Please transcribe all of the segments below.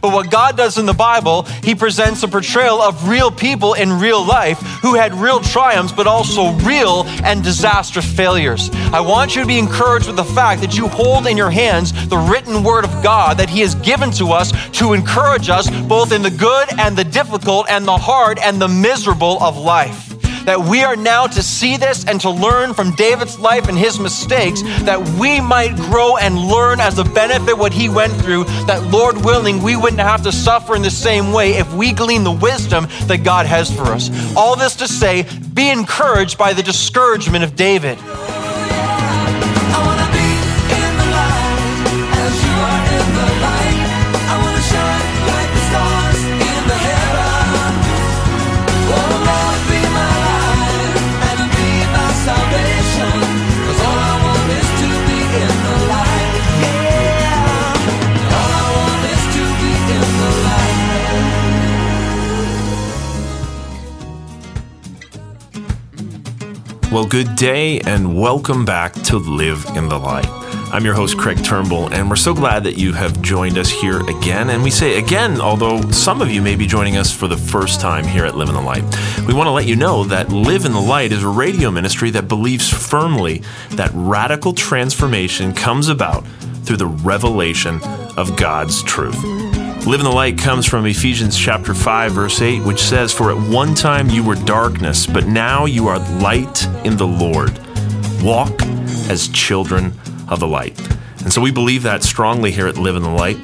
But what God does in the Bible, He presents a portrayal of real people in real life who had real triumphs, but also real and disastrous failures. I want you to be encouraged with the fact that you hold in your hands the written word of God that He has given to us to encourage us both in the good and the difficult and the hard and the miserable of life that we are now to see this and to learn from David's life and his mistakes, that we might grow and learn as a benefit what he went through, that Lord willing, we wouldn't have to suffer in the same way if we glean the wisdom that God has for us. All this to say, be encouraged by the discouragement of David. Well, good day and welcome back to Live in the Light. I'm your host, Craig Turnbull, and we're so glad that you have joined us here again. And we say again, although some of you may be joining us for the first time here at Live in the Light. We want to let you know that Live in the Light is a radio ministry that believes firmly that radical transformation comes about through the revelation of God's truth. Live in the light comes from Ephesians chapter 5 verse 8 which says for at one time you were darkness but now you are light in the Lord. Walk as children of the light. And so we believe that strongly here at Live in the Light.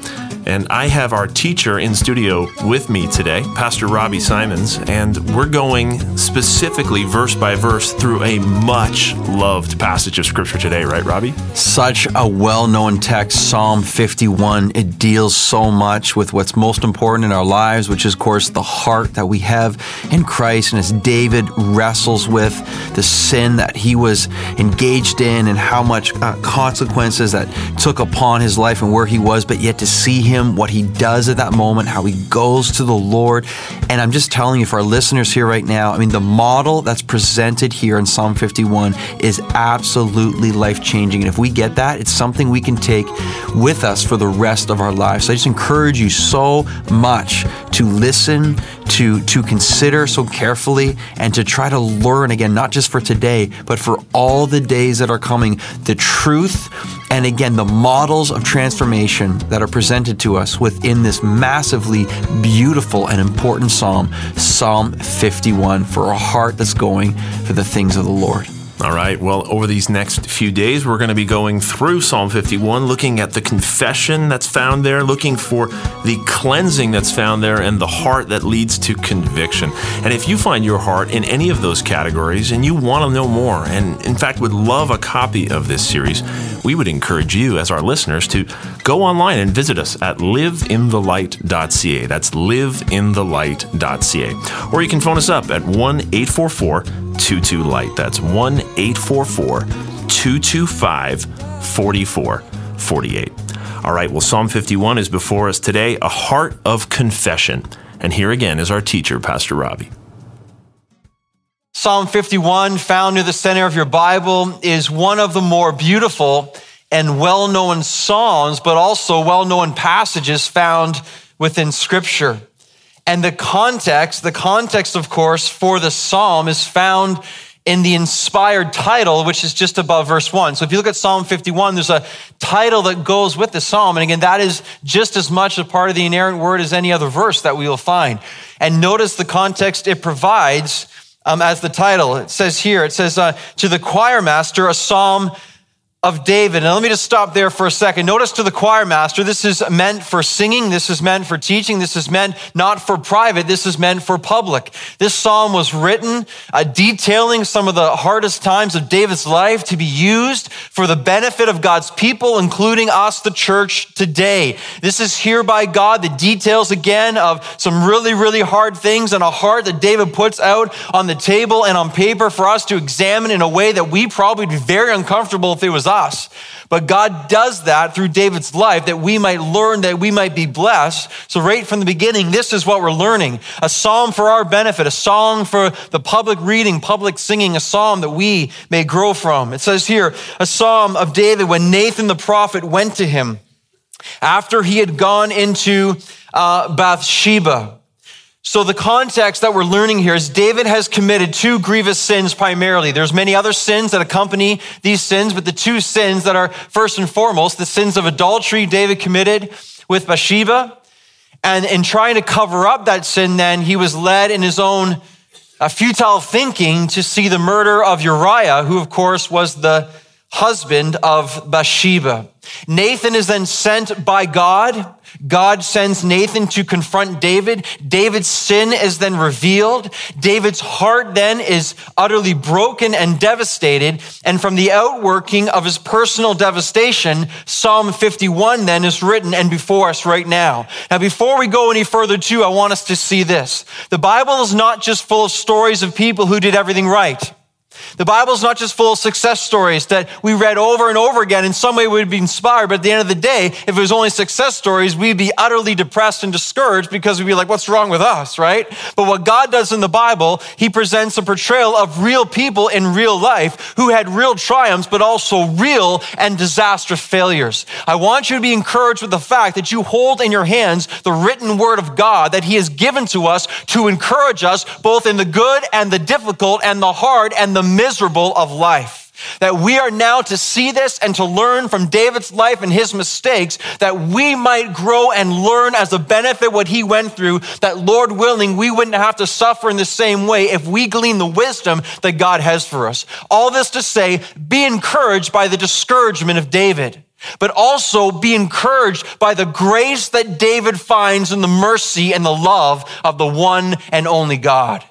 And I have our teacher in studio with me today, Pastor Robbie Simons, and we're going specifically verse by verse through a much loved passage of Scripture today, right, Robbie? Such a well known text, Psalm 51. It deals so much with what's most important in our lives, which is, of course, the heart that we have in Christ. And as David wrestles with the sin that he was engaged in and how much uh, consequences that took upon his life and where he was, but yet to see him him, what he does at that moment, how he goes to the Lord. And I'm just telling you, for our listeners here right now, I mean, the model that's presented here in Psalm 51 is absolutely life changing. And if we get that, it's something we can take with us for the rest of our lives. So I just encourage you so much to listen, to, to consider so carefully, and to try to learn again, not just for today, but for all the days that are coming, the truth and again, the models of transformation that are presented to us within this massively beautiful and important psalm, Psalm 51, for a heart that's going for the things of the Lord. All right. Well, over these next few days, we're going to be going through Psalm 51, looking at the confession that's found there, looking for the cleansing that's found there, and the heart that leads to conviction. And if you find your heart in any of those categories and you want to know more, and in fact would love a copy of this series, we would encourage you, as our listeners, to go online and visit us at liveinthelight.ca. That's liveinthelight.ca. Or you can phone us up at 1 844 22 Light. That's 1 844 225 4448. All right, well, Psalm 51 is before us today, a heart of confession. And here again is our teacher, Pastor Robbie. Psalm 51, found near the center of your Bible, is one of the more beautiful and well known Psalms, but also well known passages found within Scripture. And the context, the context, of course, for the psalm is found in the inspired title, which is just above verse one. So if you look at Psalm 51, there's a title that goes with the psalm. And again, that is just as much a part of the inerrant word as any other verse that we will find. And notice the context it provides um, as the title. It says here, it says, uh, to the choir master, a psalm of David. And let me just stop there for a second. Notice to the choir master, this is meant for singing, this is meant for teaching, this is meant not for private, this is meant for public. This psalm was written uh, detailing some of the hardest times of David's life to be used for the benefit of God's people, including us, the church today. This is here by God, the details again of some really, really hard things and a heart that David puts out on the table and on paper for us to examine in a way that we probably would be very uncomfortable if it was us. But God does that through David's life that we might learn, that we might be blessed. So, right from the beginning, this is what we're learning a psalm for our benefit, a song for the public reading, public singing, a psalm that we may grow from. It says here, a psalm of David when Nathan the prophet went to him after he had gone into uh, Bathsheba. So the context that we're learning here is David has committed two grievous sins primarily. There's many other sins that accompany these sins, but the two sins that are first and foremost, the sins of adultery David committed with Bathsheba. And in trying to cover up that sin, then he was led in his own futile thinking to see the murder of Uriah, who of course was the husband of Bathsheba. Nathan is then sent by God. God sends Nathan to confront David. David's sin is then revealed. David's heart then is utterly broken and devastated. And from the outworking of his personal devastation, Psalm 51 then is written and before us right now. Now, before we go any further too, I want us to see this. The Bible is not just full of stories of people who did everything right. The Bible is not just full of success stories that we read over and over again. In some way, we'd be inspired, but at the end of the day, if it was only success stories, we'd be utterly depressed and discouraged because we'd be like, what's wrong with us, right? But what God does in the Bible, He presents a portrayal of real people in real life who had real triumphs, but also real and disastrous failures. I want you to be encouraged with the fact that you hold in your hands the written word of God that He has given to us to encourage us both in the good and the difficult and the hard and the miserable of life. That we are now to see this and to learn from David's life and his mistakes that we might grow and learn as a benefit what he went through, that Lord willing, we wouldn't have to suffer in the same way if we glean the wisdom that God has for us. All this to say, be encouraged by the discouragement of David but also be encouraged by the grace that David finds in the mercy and the love of the one and only God.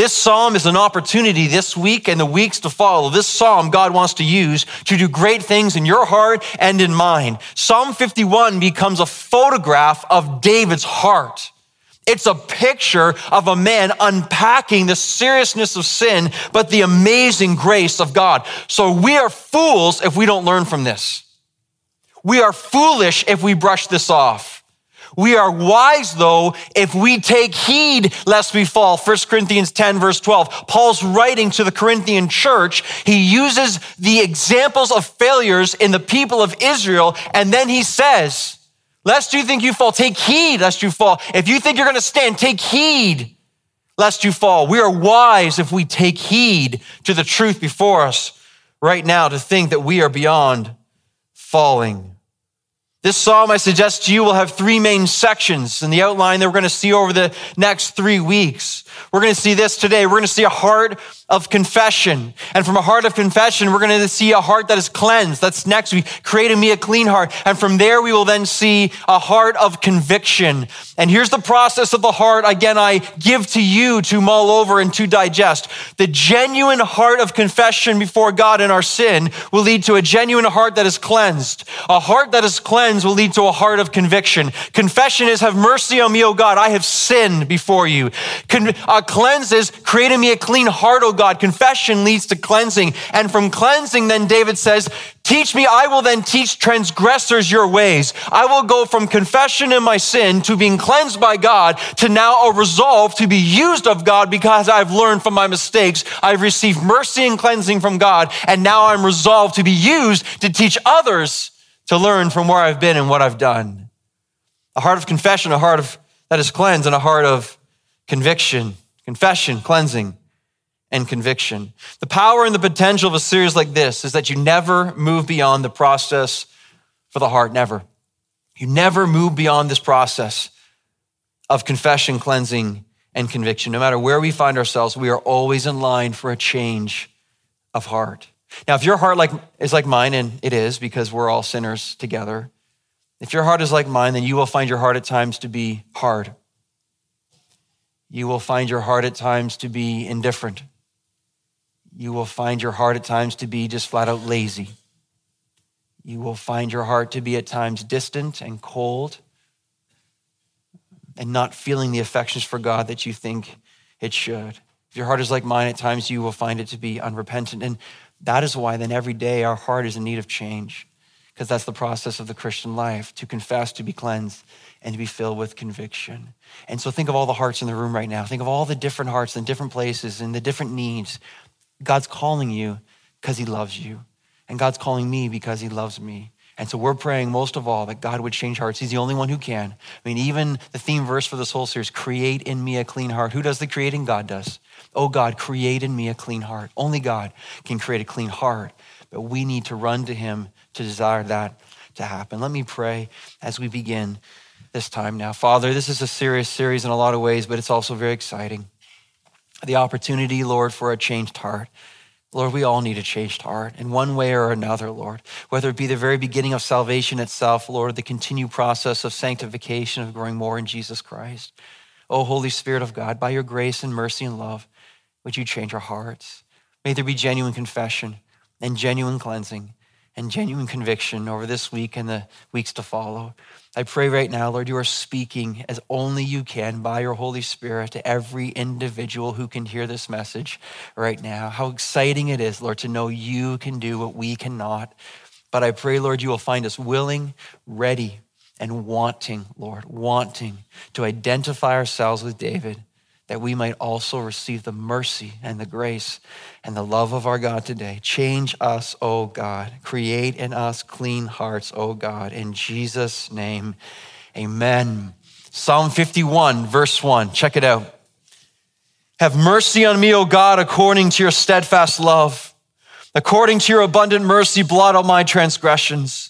This psalm is an opportunity this week and the weeks to follow. This psalm God wants to use to do great things in your heart and in mine. Psalm 51 becomes a photograph of David's heart. It's a picture of a man unpacking the seriousness of sin, but the amazing grace of God. So we are fools if we don't learn from this. We are foolish if we brush this off. We are wise though if we take heed lest we fall. 1 Corinthians 10 verse 12. Paul's writing to the Corinthian church. He uses the examples of failures in the people of Israel. And then he says, lest you think you fall, take heed lest you fall. If you think you're going to stand, take heed lest you fall. We are wise if we take heed to the truth before us right now to think that we are beyond falling. This psalm, I suggest to you, will have three main sections in the outline that we're going to see over the next three weeks. We're going to see this today. We're going to see a heart of confession. And from a heart of confession, we're going to see a heart that is cleansed. That's next We Create in me a clean heart. And from there, we will then see a heart of conviction. And here's the process of the heart. Again, I give to you to mull over and to digest. The genuine heart of confession before God in our sin will lead to a genuine heart that is cleansed. A heart that is cleansed will lead to a heart of conviction. Confession is, have mercy on me, O God. I have sinned before you. Con- uh, cleanses, create in me a clean heart, O God. Confession leads to cleansing. And from cleansing, then David says, Teach me, I will then teach transgressors your ways. I will go from confession in my sin to being cleansed by God to now a resolve to be used of God because I've learned from my mistakes. I've received mercy and cleansing from God. And now I'm resolved to be used to teach others to learn from where I've been and what I've done. A heart of confession, a heart of, that is cleansed, and a heart of conviction, confession, cleansing and conviction. The power and the potential of a series like this is that you never move beyond the process for the heart, never. You never move beyond this process of confession, cleansing, and conviction. No matter where we find ourselves, we are always in line for a change of heart. Now, if your heart like, is like mine, and it is because we're all sinners together, if your heart is like mine, then you will find your heart at times to be hard. You will find your heart at times to be indifferent you will find your heart at times to be just flat out lazy. You will find your heart to be at times distant and cold and not feeling the affections for God that you think it should. If your heart is like mine, at times you will find it to be unrepentant. And that is why then every day our heart is in need of change, because that's the process of the Christian life to confess, to be cleansed, and to be filled with conviction. And so think of all the hearts in the room right now. Think of all the different hearts in different places and the different needs God's calling you because he loves you. And God's calling me because he loves me. And so we're praying most of all that God would change hearts. He's the only one who can. I mean, even the theme verse for this whole series, create in me a clean heart. Who does the creating? God does. Oh God, create in me a clean heart. Only God can create a clean heart. But we need to run to him to desire that to happen. Let me pray as we begin this time now. Father, this is a serious series in a lot of ways, but it's also very exciting. The opportunity, Lord, for a changed heart. Lord, we all need a changed heart in one way or another, Lord. Whether it be the very beginning of salvation itself, Lord, the continued process of sanctification, of growing more in Jesus Christ. Oh, Holy Spirit of God, by your grace and mercy and love, would you change our hearts? May there be genuine confession and genuine cleansing and genuine conviction over this week and the weeks to follow. I pray right now, Lord, you are speaking as only you can by your Holy Spirit to every individual who can hear this message right now. How exciting it is, Lord, to know you can do what we cannot. But I pray, Lord, you will find us willing, ready, and wanting, Lord, wanting to identify ourselves with David that we might also receive the mercy and the grace and the love of our God today. Change us, O God. Create in us clean hearts, O God. In Jesus' name, amen. Psalm 51, verse 1. Check it out. Have mercy on me, O God, according to your steadfast love. According to your abundant mercy, blot out my transgressions.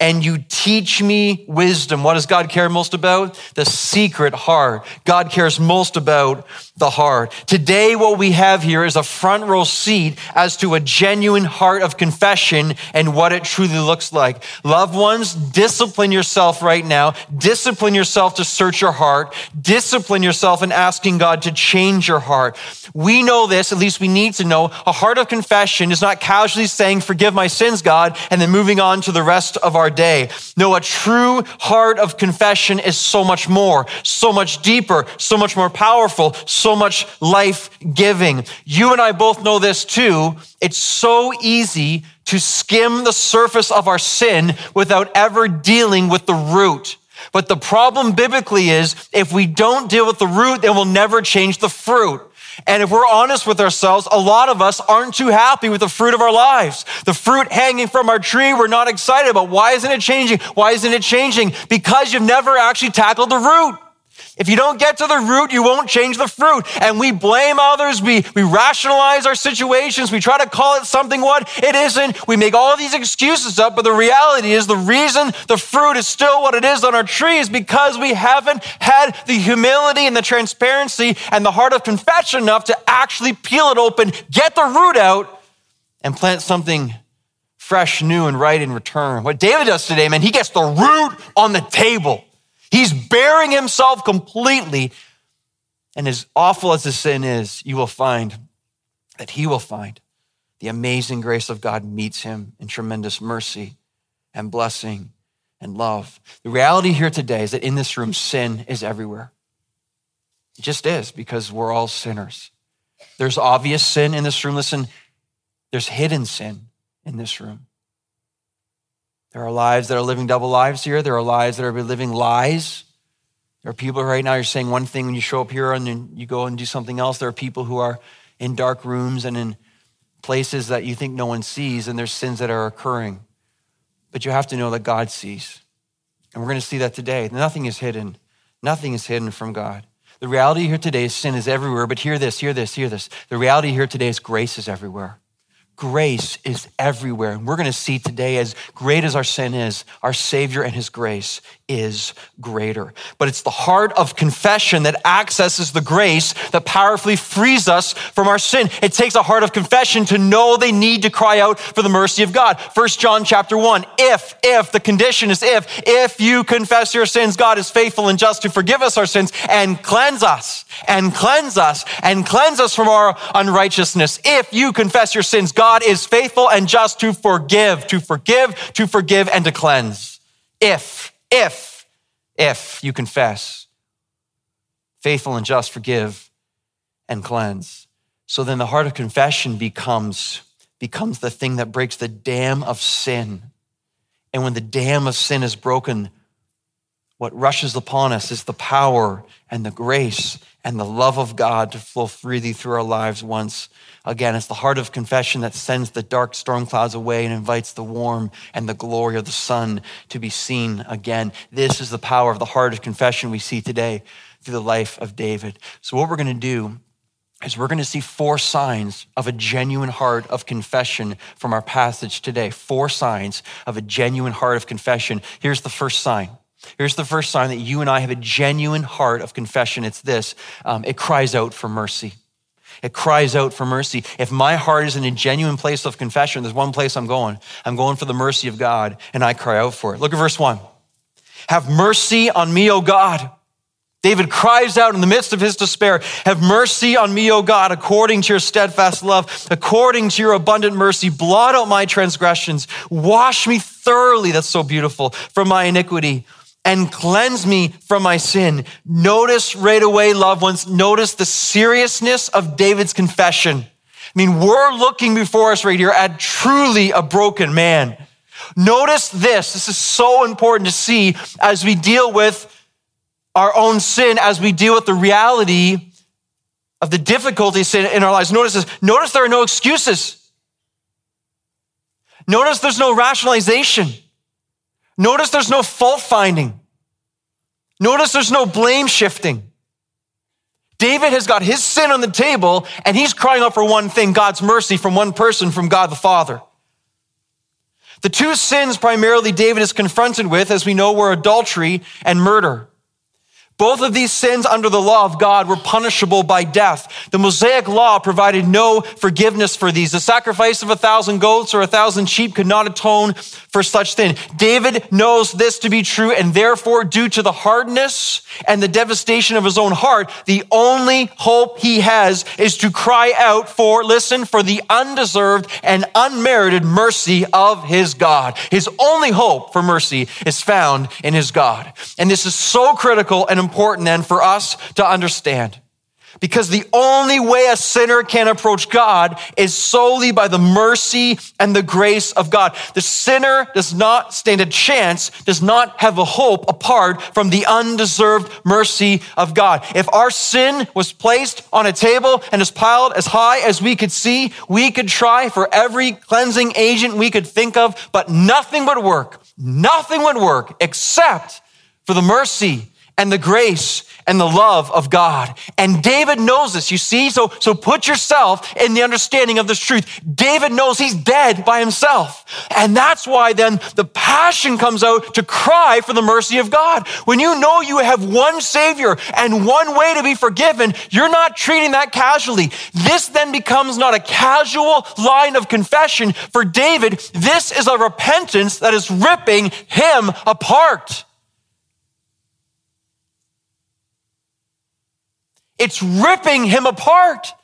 and you teach me wisdom. What does God care most about? The secret heart. God cares most about the heart. Today, what we have here is a front row seat as to a genuine heart of confession and what it truly looks like. Loved ones, discipline yourself right now. Discipline yourself to search your heart. Discipline yourself in asking God to change your heart. We know this, at least we need to know. A heart of confession is not casually saying, Forgive my sins, God, and then moving on to the rest of our day. No, a true heart of confession is so much more, so much deeper, so much more powerful, so so much life giving. You and I both know this too. It's so easy to skim the surface of our sin without ever dealing with the root. But the problem biblically is if we don't deal with the root, then we'll never change the fruit. And if we're honest with ourselves, a lot of us aren't too happy with the fruit of our lives. The fruit hanging from our tree, we're not excited about. Why isn't it changing? Why isn't it changing? Because you've never actually tackled the root. If you don't get to the root, you won't change the fruit. And we blame others. We, we rationalize our situations. We try to call it something what it isn't. We make all these excuses up. But the reality is the reason the fruit is still what it is on our tree is because we haven't had the humility and the transparency and the heart of confession enough to actually peel it open, get the root out, and plant something fresh, new, and right in return. What David does today, man, he gets the root on the table. He's baring himself completely. And as awful as the sin is, you will find that he will find the amazing grace of God meets him in tremendous mercy and blessing and love. The reality here today is that in this room, sin is everywhere. It just is because we're all sinners. There's obvious sin in this room. Listen, there's hidden sin in this room. There are lives that are living double lives here. There are lives that are living lies. There are people right now, you're saying one thing when you show up here and then you go and do something else. There are people who are in dark rooms and in places that you think no one sees, and there's sins that are occurring. But you have to know that God sees. And we're going to see that today. Nothing is hidden. Nothing is hidden from God. The reality here today is sin is everywhere, but hear this, hear this, hear this. The reality here today is grace is everywhere grace is everywhere. And we're going to see today, as great as our sin is, our Savior and His grace is greater. But it's the heart of confession that accesses the grace that powerfully frees us from our sin. It takes a heart of confession to know they need to cry out for the mercy of God. First John chapter 1, if, if, the condition is if, if you confess your sins, God is faithful and just to forgive us our sins and cleanse us, and cleanse us, and cleanse us from our unrighteousness. If you confess your sins, God God is faithful and just to forgive, to forgive, to forgive, and to cleanse. If, if, if you confess. Faithful and just, forgive and cleanse. So then the heart of confession becomes, becomes the thing that breaks the dam of sin. And when the dam of sin is broken, what rushes upon us is the power and the grace and the love of God to flow freely through our lives once again. It's the heart of confession that sends the dark storm clouds away and invites the warm and the glory of the sun to be seen again. This is the power of the heart of confession we see today through the life of David. So, what we're going to do is we're going to see four signs of a genuine heart of confession from our passage today. Four signs of a genuine heart of confession. Here's the first sign. Here's the first sign that you and I have a genuine heart of confession. It's this um, it cries out for mercy. It cries out for mercy. If my heart is in a genuine place of confession, there's one place I'm going. I'm going for the mercy of God, and I cry out for it. Look at verse one. Have mercy on me, O God. David cries out in the midst of his despair, Have mercy on me, O God, according to your steadfast love, according to your abundant mercy. Blot out my transgressions. Wash me thoroughly. That's so beautiful. From my iniquity and cleanse me from my sin. Notice right away, loved ones, notice the seriousness of David's confession. I mean, we're looking before us right here at truly a broken man. Notice this. This is so important to see as we deal with our own sin, as we deal with the reality of the difficulties in our lives. Notice this. Notice there are no excuses. Notice there's no rationalization. Notice there's no fault finding. Notice there's no blame shifting. David has got his sin on the table and he's crying out for one thing God's mercy from one person, from God the Father. The two sins primarily David is confronted with, as we know, were adultery and murder. Both of these sins under the law of God were punishable by death. The Mosaic law provided no forgiveness for these. The sacrifice of a thousand goats or a thousand sheep could not atone for such sin. David knows this to be true, and therefore, due to the hardness and the devastation of his own heart, the only hope he has is to cry out for, listen, for the undeserved and unmerited mercy of his God. His only hope for mercy is found in his God. And this is so critical and important then for us to understand. Because the only way a sinner can approach God is solely by the mercy and the grace of God. The sinner does not stand a chance, does not have a hope apart from the undeserved mercy of God. If our sin was placed on a table and is piled as high as we could see, we could try for every cleansing agent we could think of, but nothing would work. Nothing would work except for the mercy and the grace and the love of God. And David knows this, you see? So, so put yourself in the understanding of this truth. David knows he's dead by himself. And that's why then the passion comes out to cry for the mercy of God. When you know you have one Savior and one way to be forgiven, you're not treating that casually. This then becomes not a casual line of confession for David. This is a repentance that is ripping him apart. It's ripping him apart.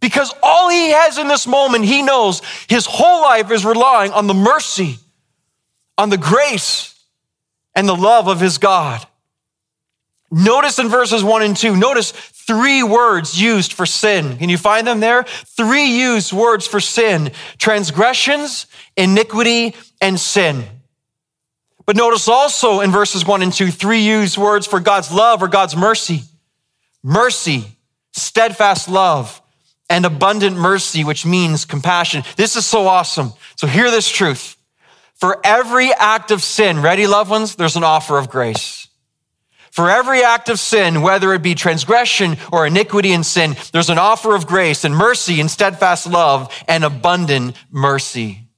Because all he has in this moment, he knows his whole life is relying on the mercy, on the grace, and the love of his God. Notice in verses one and two, notice three words used for sin. Can you find them there? Three used words for sin transgressions, iniquity, and sin. But notice also in verses one and two, three used words for God's love or God's mercy mercy, steadfast love, and abundant mercy, which means compassion. This is so awesome. So hear this truth. For every act of sin, ready, loved ones, there's an offer of grace. For every act of sin, whether it be transgression or iniquity and sin, there's an offer of grace and mercy and steadfast love and abundant mercy.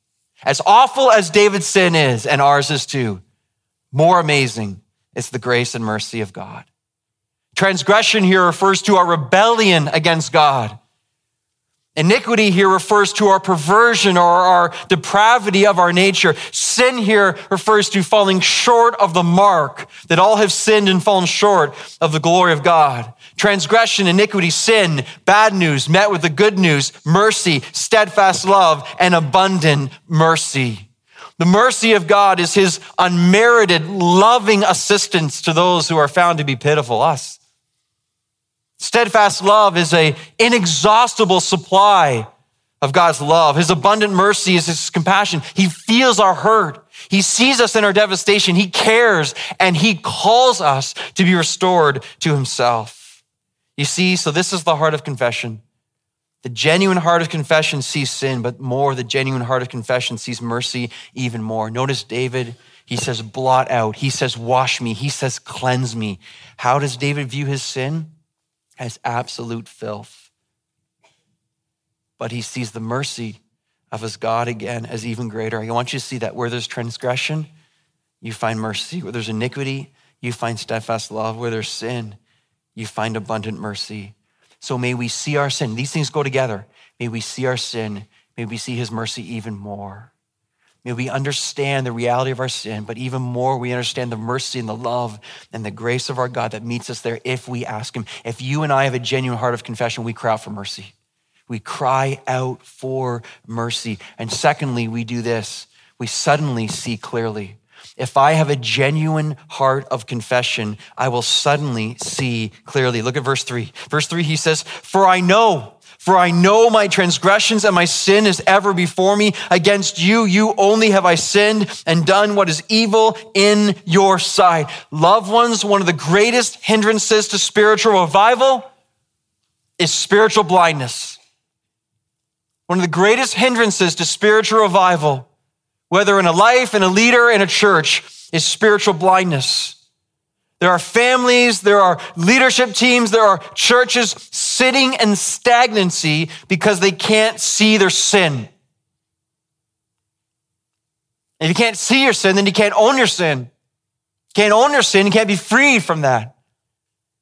As awful as David's sin is, and ours is too, more amazing is the grace and mercy of God. Transgression here refers to our rebellion against God. Iniquity here refers to our perversion or our depravity of our nature. Sin here refers to falling short of the mark, that all have sinned and fallen short of the glory of God. Transgression, iniquity, sin, bad news met with the good news, mercy, steadfast love, and abundant mercy. The mercy of God is his unmerited, loving assistance to those who are found to be pitiful, us. Steadfast love is a inexhaustible supply of God's love. His abundant mercy is his compassion. He feels our hurt. He sees us in our devastation. He cares and he calls us to be restored to himself. You see, so this is the heart of confession. The genuine heart of confession sees sin, but more, the genuine heart of confession sees mercy even more. Notice David, he says, blot out. He says, wash me. He says, cleanse me. How does David view his sin? As absolute filth. But he sees the mercy of his God again as even greater. I want you to see that where there's transgression, you find mercy. Where there's iniquity, you find steadfast love. Where there's sin, you find abundant mercy. So may we see our sin. These things go together. May we see our sin. May we see his mercy even more. May we understand the reality of our sin, but even more, we understand the mercy and the love and the grace of our God that meets us there if we ask him. If you and I have a genuine heart of confession, we cry out for mercy. We cry out for mercy. And secondly, we do this. We suddenly see clearly. If I have a genuine heart of confession, I will suddenly see clearly. Look at verse three. Verse three, he says, For I know, for I know my transgressions and my sin is ever before me. Against you, you only have I sinned and done what is evil in your sight. Loved ones, one of the greatest hindrances to spiritual revival is spiritual blindness. One of the greatest hindrances to spiritual revival whether in a life, in a leader, in a church, is spiritual blindness. There are families, there are leadership teams, there are churches sitting in stagnancy because they can't see their sin. If you can't see your sin, then you can't own your sin. You can't own your sin, you can't be freed from that.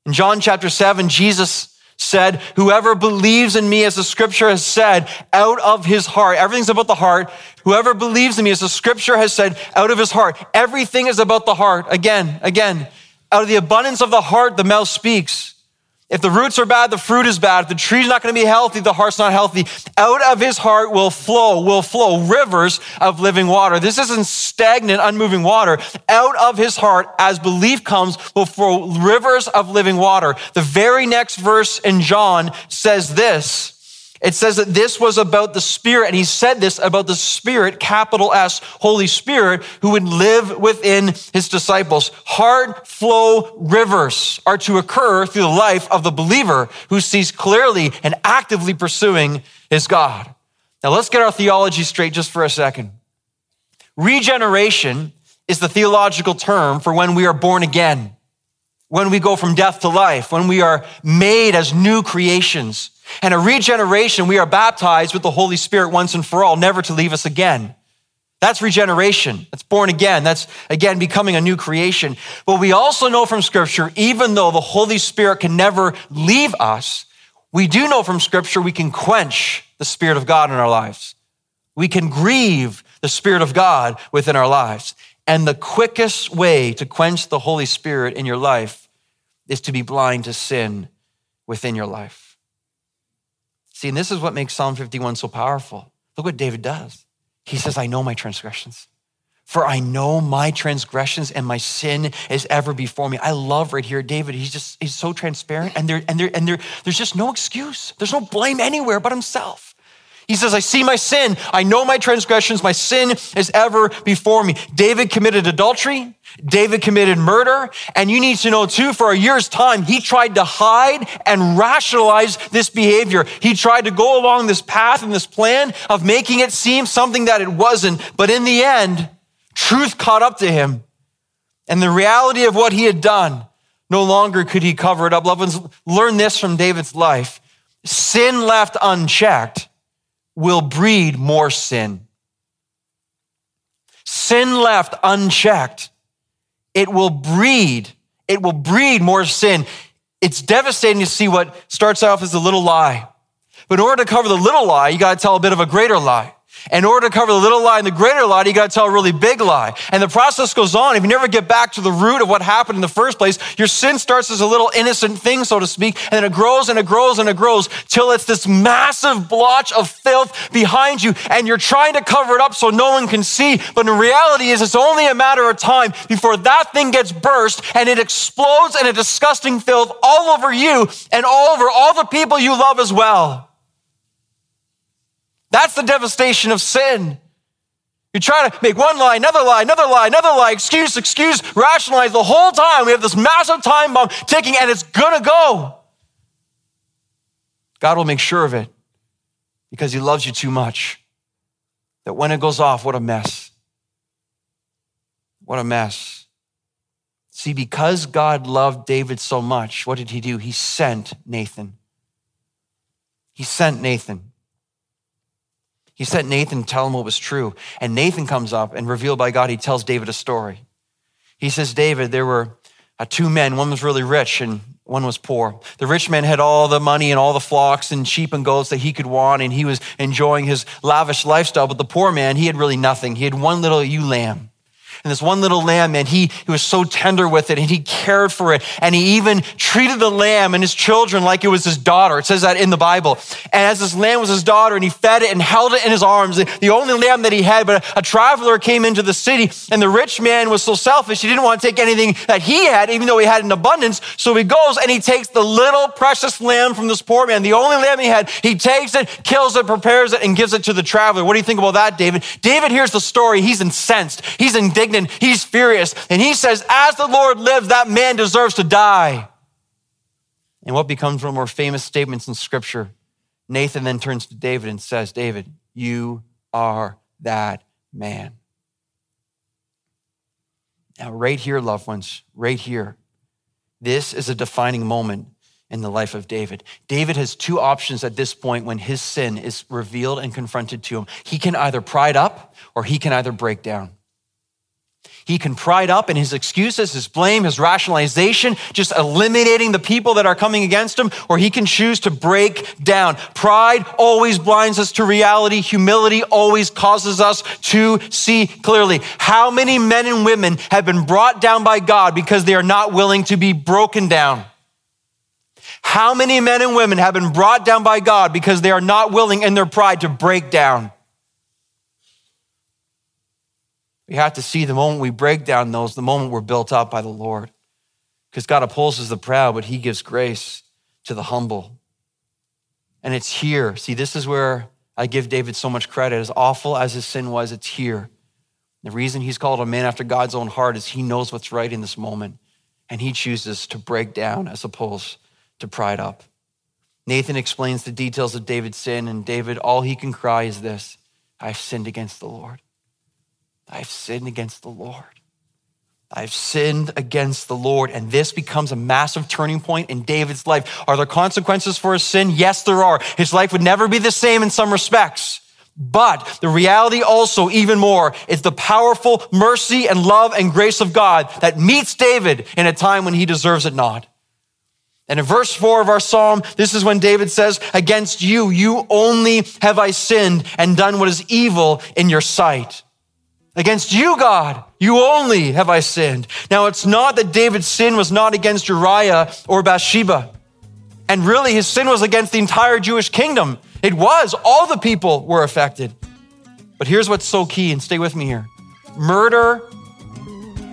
In John chapter 7, Jesus said, Whoever believes in me, as the scripture has said, out of his heart, everything's about the heart. Whoever believes in me, as the scripture has said, out of his heart, everything is about the heart. Again, again, out of the abundance of the heart, the mouth speaks. If the roots are bad, the fruit is bad. If the tree's not going to be healthy, the heart's not healthy. Out of his heart will flow, will flow rivers of living water. This isn't stagnant, unmoving water. Out of his heart, as belief comes, will flow rivers of living water. The very next verse in John says this. It says that this was about the Spirit, and he said this about the Spirit, capital S, Holy Spirit, who would live within his disciples. Hard flow rivers are to occur through the life of the believer who sees clearly and actively pursuing his God. Now let's get our theology straight just for a second. Regeneration is the theological term for when we are born again, when we go from death to life, when we are made as new creations. And a regeneration, we are baptized with the Holy Spirit once and for all, never to leave us again. That's regeneration. That's born again. That's again becoming a new creation. But we also know from scripture, even though the Holy Spirit can never leave us, we do know from scripture we can quench the Spirit of God in our lives. We can grieve the Spirit of God within our lives. And the quickest way to quench the Holy Spirit in your life is to be blind to sin within your life. See, and this is what makes Psalm 51 so powerful. Look what David does. He says, I know my transgressions. For I know my transgressions and my sin is ever before me. I love right here, David. He's just, he's so transparent and there, and there, and there, there's just no excuse. There's no blame anywhere but himself. He says, I see my sin. I know my transgressions. My sin is ever before me. David committed adultery. David committed murder. And you need to know too, for a year's time, he tried to hide and rationalize this behavior. He tried to go along this path and this plan of making it seem something that it wasn't. But in the end, truth caught up to him. And the reality of what he had done, no longer could he cover it up. Loved ones, learn this from David's life. Sin left unchecked will breed more sin. Sin left unchecked, it will breed, it will breed more sin. It's devastating to see what starts off as a little lie. But in order to cover the little lie, you got to tell a bit of a greater lie. In order to cover the little lie and the greater lie, you got to tell a really big lie. And the process goes on. If you never get back to the root of what happened in the first place, your sin starts as a little innocent thing, so to speak, and then it grows and it grows and it grows till it's this massive blotch of filth behind you, and you're trying to cover it up so no one can see. But in reality is it's only a matter of time before that thing gets burst and it explodes in a disgusting filth all over you and all over all the people you love as well. That's the devastation of sin. You try to make one lie, another lie, another lie, another lie, excuse, excuse, rationalize the whole time. We have this massive time bomb ticking and it's gonna go. God will make sure of it because He loves you too much. That when it goes off, what a mess. What a mess. See, because God loved David so much, what did He do? He sent Nathan. He sent Nathan. He sent Nathan to tell him what was true. And Nathan comes up and revealed by God, he tells David a story. He says, David, there were uh, two men. One was really rich and one was poor. The rich man had all the money and all the flocks and sheep and goats that he could want, and he was enjoying his lavish lifestyle. But the poor man, he had really nothing. He had one little ewe lamb. And this one little lamb, man, he, he was so tender with it and he cared for it. And he even treated the lamb and his children like it was his daughter. It says that in the Bible. And as this lamb was his daughter and he fed it and held it in his arms, the only lamb that he had, but a, a traveler came into the city and the rich man was so selfish, he didn't want to take anything that he had, even though he had an abundance. So he goes and he takes the little precious lamb from this poor man, the only lamb he had, he takes it, kills it, prepares it, and gives it to the traveler. What do you think about that, David? David hears the story. He's incensed. He's indignant indignant. He's furious. And he says, As the Lord lives, that man deserves to die. And what becomes one of more famous statements in scripture? Nathan then turns to David and says, David, you are that man. Now, right here, loved ones, right here, this is a defining moment in the life of David. David has two options at this point when his sin is revealed and confronted to him. He can either pride up or he can either break down. He can pride up in his excuses, his blame, his rationalization, just eliminating the people that are coming against him, or he can choose to break down. Pride always blinds us to reality. Humility always causes us to see clearly. How many men and women have been brought down by God because they are not willing to be broken down? How many men and women have been brought down by God because they are not willing in their pride to break down? We have to see the moment we break down those, the moment we're built up by the Lord. Because God opposes the proud, but He gives grace to the humble. And it's here. See, this is where I give David so much credit. As awful as his sin was, it's here. The reason he's called a man after God's own heart is he knows what's right in this moment. And he chooses to break down as opposed to pride up. Nathan explains the details of David's sin, and David, all he can cry is this I've sinned against the Lord. I've sinned against the Lord. I've sinned against the Lord. And this becomes a massive turning point in David's life. Are there consequences for his sin? Yes, there are. His life would never be the same in some respects. But the reality also, even more, is the powerful mercy and love and grace of God that meets David in a time when he deserves it not. And in verse four of our psalm, this is when David says, Against you, you only have I sinned and done what is evil in your sight. Against you, God, you only have I sinned. Now, it's not that David's sin was not against Uriah or Bathsheba. And really, his sin was against the entire Jewish kingdom. It was. All the people were affected. But here's what's so key, and stay with me here murder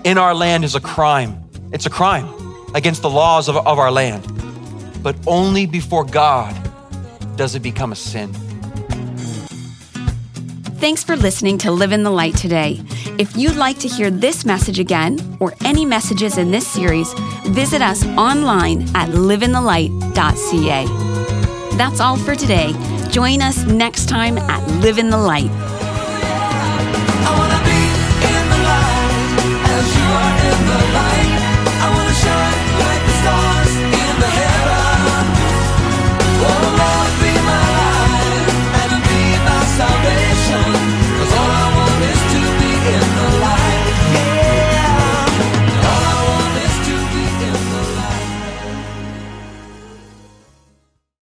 in our land is a crime. It's a crime against the laws of, of our land. But only before God does it become a sin. Thanks for listening to Live in the Light today. If you'd like to hear this message again or any messages in this series, visit us online at liveinthelight.ca. That's all for today. Join us next time at Live in the Light. the light as you are in the light.